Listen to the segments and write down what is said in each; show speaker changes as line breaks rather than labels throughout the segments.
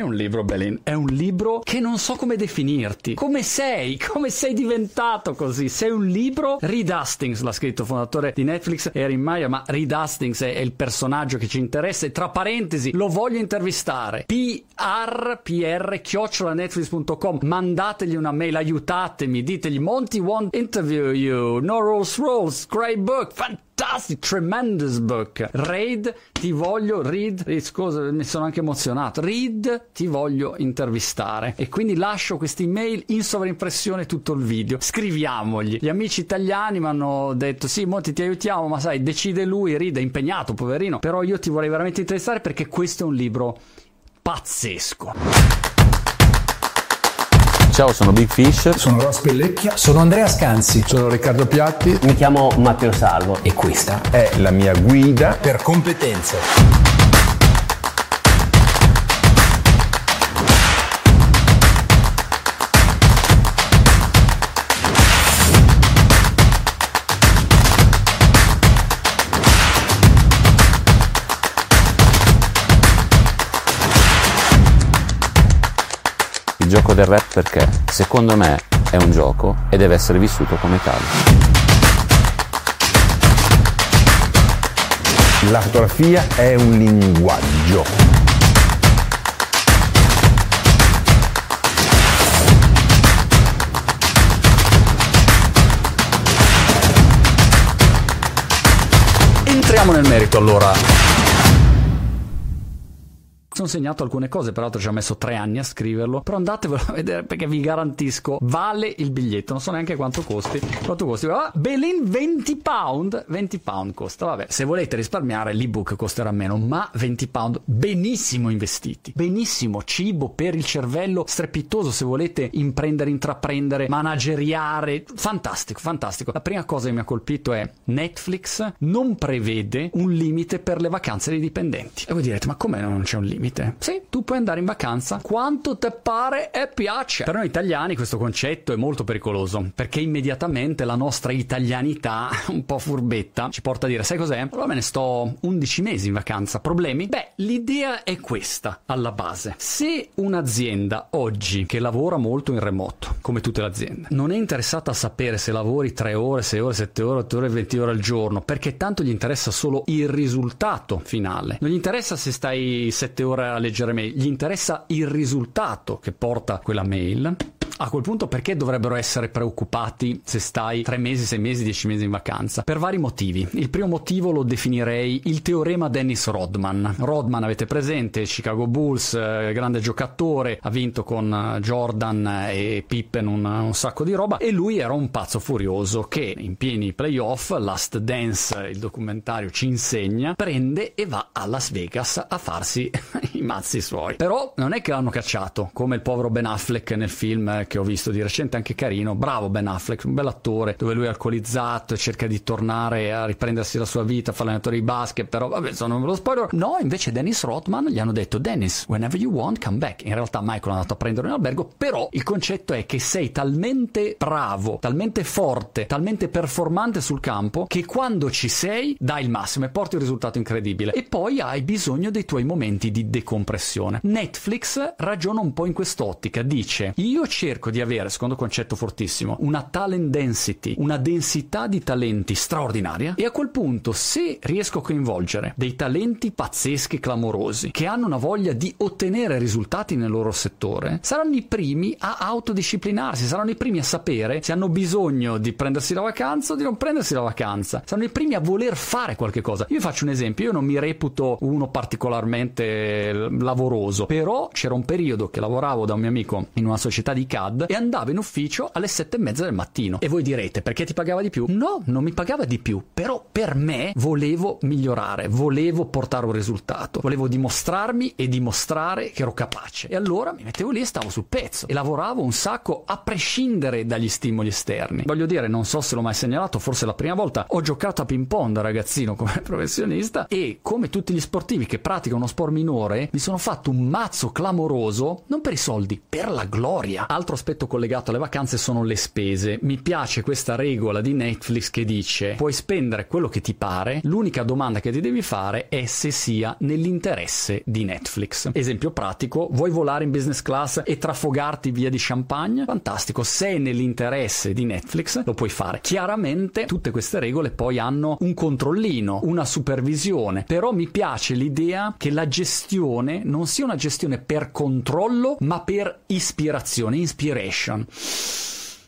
è un libro, Belin? È un libro che non so come definirti. Come sei? Come sei diventato così? Sei un libro? Reed Hastings l'ha scritto, fondatore di Netflix, Erin Meyer, ma Reed Hastings è, è il personaggio che ci interessa e tra parentesi lo voglio intervistare. PR, PR, chiocciolanetflix.com. Mandategli una mail, aiutatemi, ditegli Monty want interview you, no rules rules, great book, fantastico fantastic, tremendous book. Raid, ti voglio, read, read, scusa, mi sono anche emozionato. Read, ti voglio intervistare. E quindi lascio questa email in sovraimpressione tutto il video. Scriviamogli. Gli amici italiani mi hanno detto: Sì, Monti, ti aiutiamo, ma sai, decide lui. Read è impegnato, poverino. Però io ti vorrei veramente interessare perché questo è un libro pazzesco.
Ciao, sono Big Fish.
Sono Ross Pellecchia. Sono Andrea Scanzi.
Sono Riccardo Piatti.
Mi chiamo Matteo Salvo.
E questa è la mia guida per competenze.
Gioco del rap perché secondo me è un gioco e deve essere vissuto come tale.
La fotografia è un linguaggio.
Entriamo nel merito allora sono segnato alcune cose, peraltro ci ho messo tre anni a scriverlo, però andatevelo a vedere perché vi garantisco, vale il biglietto, non so neanche quanto costi, quanto costi, ah, Belin 20 pound, 20 pound costa, vabbè, se volete risparmiare l'ebook costerà meno, ma 20 pound benissimo investiti, benissimo, cibo per il cervello strepitoso se volete imprendere, intraprendere, manageriare, fantastico, fantastico. La prima cosa che mi ha colpito è Netflix non prevede un limite per le vacanze dei dipendenti. E voi direte, ma come non c'è un limite? Limite. Sì, tu puoi andare in vacanza quanto te pare e piace. Per noi italiani questo concetto è molto pericoloso perché immediatamente la nostra italianità, un po' furbetta, ci porta a dire: Sai cos'è? Va bene, sto 11 mesi in vacanza. Problemi? Beh, l'idea è questa alla base. Se un'azienda oggi che lavora molto in remoto, come tutte le aziende, non è interessata a sapere se lavori 3 ore, 6 ore, 7 ore, 8 ore, 20 ore al giorno, perché tanto gli interessa solo il risultato finale. Non gli interessa se stai 7 ore ora a leggere mail, gli interessa il risultato che porta quella mail a quel punto perché dovrebbero essere preoccupati se stai tre mesi, sei mesi, dieci mesi in vacanza? Per vari motivi. Il primo motivo lo definirei il teorema Dennis Rodman. Rodman avete presente, Chicago Bulls, eh, grande giocatore, ha vinto con eh, Jordan e Pippen un, un, sacco di roba e lui era un pazzo furioso che in pieni playoff, Last Dance, il documentario ci insegna, prende e va a Las Vegas a farsi i mazzi suoi. Però non è che l'hanno cacciato come il povero Ben Affleck nel film eh, che ho visto di recente anche carino, bravo Ben Affleck, un bel attore, dove lui è alcolizzato e cerca di tornare a riprendersi la sua vita, fa l'allenatore di basket, però vabbè, sono lo spoiler. No, invece Dennis Rothman gli hanno detto Dennis, whenever you want, come back. In realtà Michael è andato a prendere in albergo, però il concetto è che sei talmente bravo, talmente forte, talmente performante sul campo che quando ci sei dai il massimo e porti un risultato incredibile e poi hai bisogno dei tuoi momenti di decompressione. Netflix ragiona un po' in quest'ottica, dice io cerco cerco di avere, secondo concetto fortissimo, una talent density, una densità di talenti straordinaria e a quel punto se riesco a coinvolgere dei talenti pazzeschi, clamorosi, che hanno una voglia di ottenere risultati nel loro settore, saranno i primi a autodisciplinarsi, saranno i primi a sapere se hanno bisogno di prendersi la vacanza o di non prendersi la vacanza, saranno i primi a voler fare qualche cosa. Io faccio un esempio, io non mi reputo uno particolarmente lavoroso, però c'era un periodo che lavoravo da un mio amico in una società di casa CAD e andava in ufficio alle sette e mezza del mattino. E voi direte, perché ti pagava di più? No, non mi pagava di più, però per me volevo migliorare, volevo portare un risultato, volevo dimostrarmi e dimostrare che ero capace. E allora mi mettevo lì e stavo sul pezzo e lavoravo un sacco a prescindere dagli stimoli esterni. Voglio dire, non so se l'ho mai segnalato, forse la prima volta ho giocato a ping pong da ragazzino come professionista e come tutti gli sportivi che praticano uno sport minore mi sono fatto un mazzo clamoroso non per i soldi, per la gloria. Altro L'altro aspetto collegato alle vacanze sono le spese. Mi piace questa regola di Netflix che dice puoi spendere quello che ti pare, l'unica domanda che ti devi fare è se sia nell'interesse di Netflix. Esempio pratico, vuoi volare in business class e trafogarti via di champagne? Fantastico, se è nell'interesse di Netflix lo puoi fare. Chiaramente tutte queste regole poi hanno un controllino, una supervisione, però mi piace l'idea che la gestione non sia una gestione per controllo, ma per ispirazione, inspiration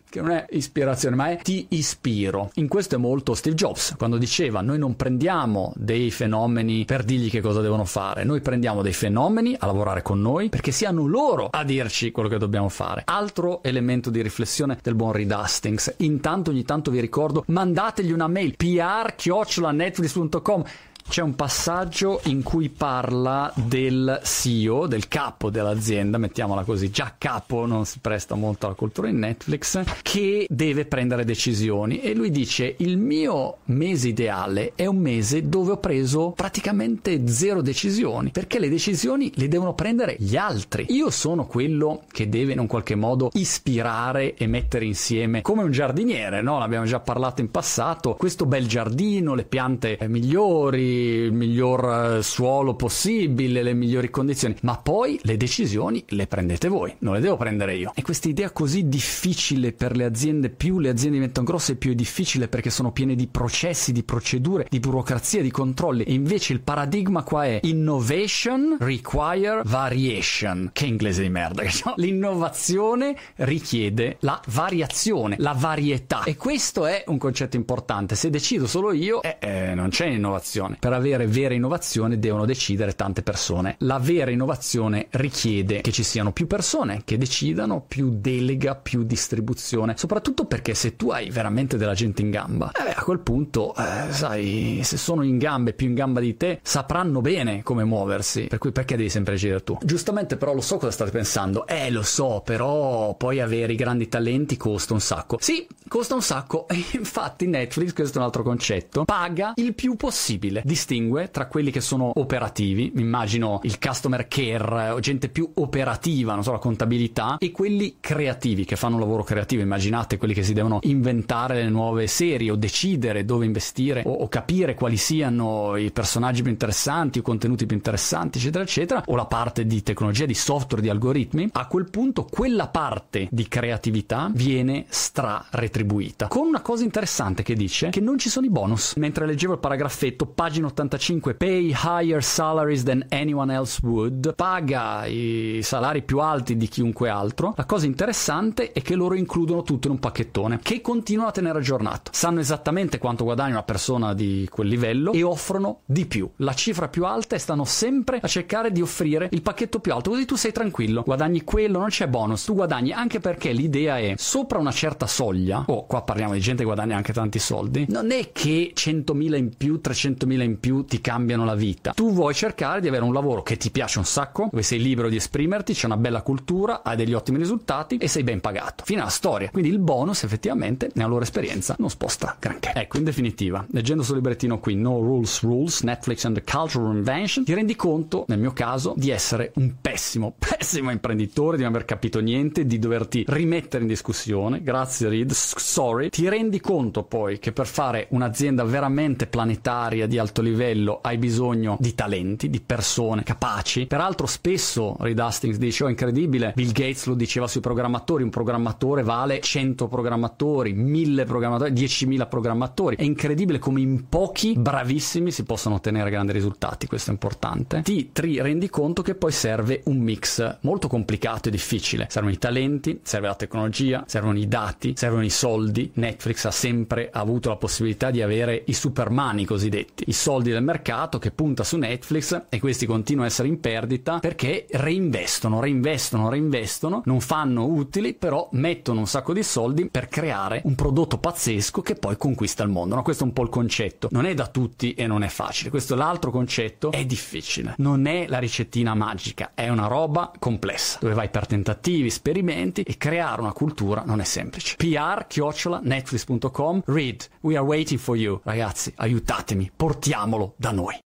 che non è ispirazione, ma è ti ispiro. In questo è molto Steve Jobs, quando diceva noi non prendiamo dei fenomeni per dirgli che cosa devono fare, noi prendiamo dei fenomeni a lavorare con noi perché siano loro a dirci quello che dobbiamo fare. Altro elemento di riflessione del buon Reed Hastings. Intanto ogni tanto vi ricordo, mandategli una mail pr-netflix.com c'è un passaggio in cui parla del CEO, del capo dell'azienda, mettiamola così, già capo non si presta molto alla cultura in Netflix, che deve prendere decisioni e lui dice il mio mese ideale è un mese dove ho preso praticamente zero decisioni, perché le decisioni le devono prendere gli altri. Io sono quello che deve in un qualche modo ispirare e mettere insieme, come un giardiniere, no? L'abbiamo già parlato in passato, questo bel giardino, le piante migliori, il miglior eh, suolo possibile, le migliori condizioni, ma poi le decisioni le prendete voi, non le devo prendere io. E questa idea così difficile per le aziende, più le aziende diventano grosse, più è difficile perché sono piene di processi, di procedure, di burocrazia, di controlli. E invece il paradigma qua è innovation require variation. Che inglese di merda, no? L'innovazione richiede la variazione, la varietà. E questo è un concetto importante. Se decido solo io, eh, eh, non c'è innovazione per avere vera innovazione devono decidere tante persone. La vera innovazione richiede che ci siano più persone che decidano, più delega, più distribuzione, soprattutto perché se tu hai veramente della gente in gamba, eh a quel punto, eh, sai, se sono in gamba e più in gamba di te, sapranno bene come muoversi, per cui perché devi sempre decidere tu? Giustamente però lo so cosa state pensando, eh lo so, però poi avere i grandi talenti costa un sacco. Sì, costa un sacco infatti Netflix, questo è un altro concetto, paga il più possibile distingue tra quelli che sono operativi, immagino il customer care o gente più operativa, non so, la contabilità, e quelli creativi che fanno un lavoro creativo, immaginate quelli che si devono inventare le nuove serie o decidere dove investire o, o capire quali siano i personaggi più interessanti o contenuti più interessanti, eccetera, eccetera, o la parte di tecnologia, di software, di algoritmi, a quel punto quella parte di creatività viene stra retribuita. Con una cosa interessante che dice che non ci sono i bonus. Mentre leggevo il paragrafetto, pagina pagina 85, pay higher salaries than anyone else would, paga i salari più alti di chiunque altro. La cosa interessante è che loro includono tutto in un pacchettone che continuano a tenere aggiornato. Sanno esattamente quanto guadagna una persona di quel livello e offrono di più, la cifra più alta e stanno sempre a cercare di offrire il pacchetto più alto, così tu sei tranquillo, guadagni quello, non c'è bonus, tu guadagni anche perché l'idea è sopra una certa soglia, o oh, qua parliamo di gente che guadagna anche tanti soldi, non è che 100.000 in più, 300.000 in più ti cambiano la vita. Tu vuoi cercare di avere un lavoro che ti piace un sacco, dove sei libero di esprimerti, c'è una bella cultura, hai degli ottimi risultati e sei ben pagato. Fino alla storia. Quindi il bonus effettivamente, nella loro esperienza, non sposta granché. Ecco, in definitiva, leggendo sul librettino qui No Rules Rules, Netflix and the Cultural Invention, ti rendi conto, nel mio caso, di essere un pessimo, pessimo imprenditore, di non aver capito niente, di doverti rimettere in discussione. Grazie Reed, sorry. Ti rendi conto poi che per fare un'azienda veramente planetaria di alto livello hai bisogno di talenti, di persone capaci. Peraltro spesso Reed Hastings dice, oh incredibile, Bill Gates lo diceva sui programmatori, un programmatore vale 100 programmatori, 1000 programmatori, 10.000 programmatori. È incredibile come in pochi bravissimi si possono ottenere grandi risultati, questo è importante. Ti, ti rendi conto che poi serve un mix molto complicato e difficile. Servono i talenti, serve la tecnologia, servono i dati, servono i soldi. Netflix ha sempre avuto la possibilità di avere i supermani cosiddetti, i soldi del mercato che punta su Netflix e questi continuano a essere in perdita perché reinvestono, reinvestono, reinvestono, non fanno utili, però mettono un sacco di soldi per creare un prodotto pazzesco che poi conquista il mondo. No? Questo è un po' il concetto. Non è da tutti e non è facile. Questo è l'altro concetto, è difficile. Non è la ricettina magica, è una roba complessa, dove vai per tentativi, esperimenti e creare una cultura non è semplice. PR, chiocciola, netflix.com, read, we are waiting for you. Ragazzi, aiutatemi, portiamolo da noi.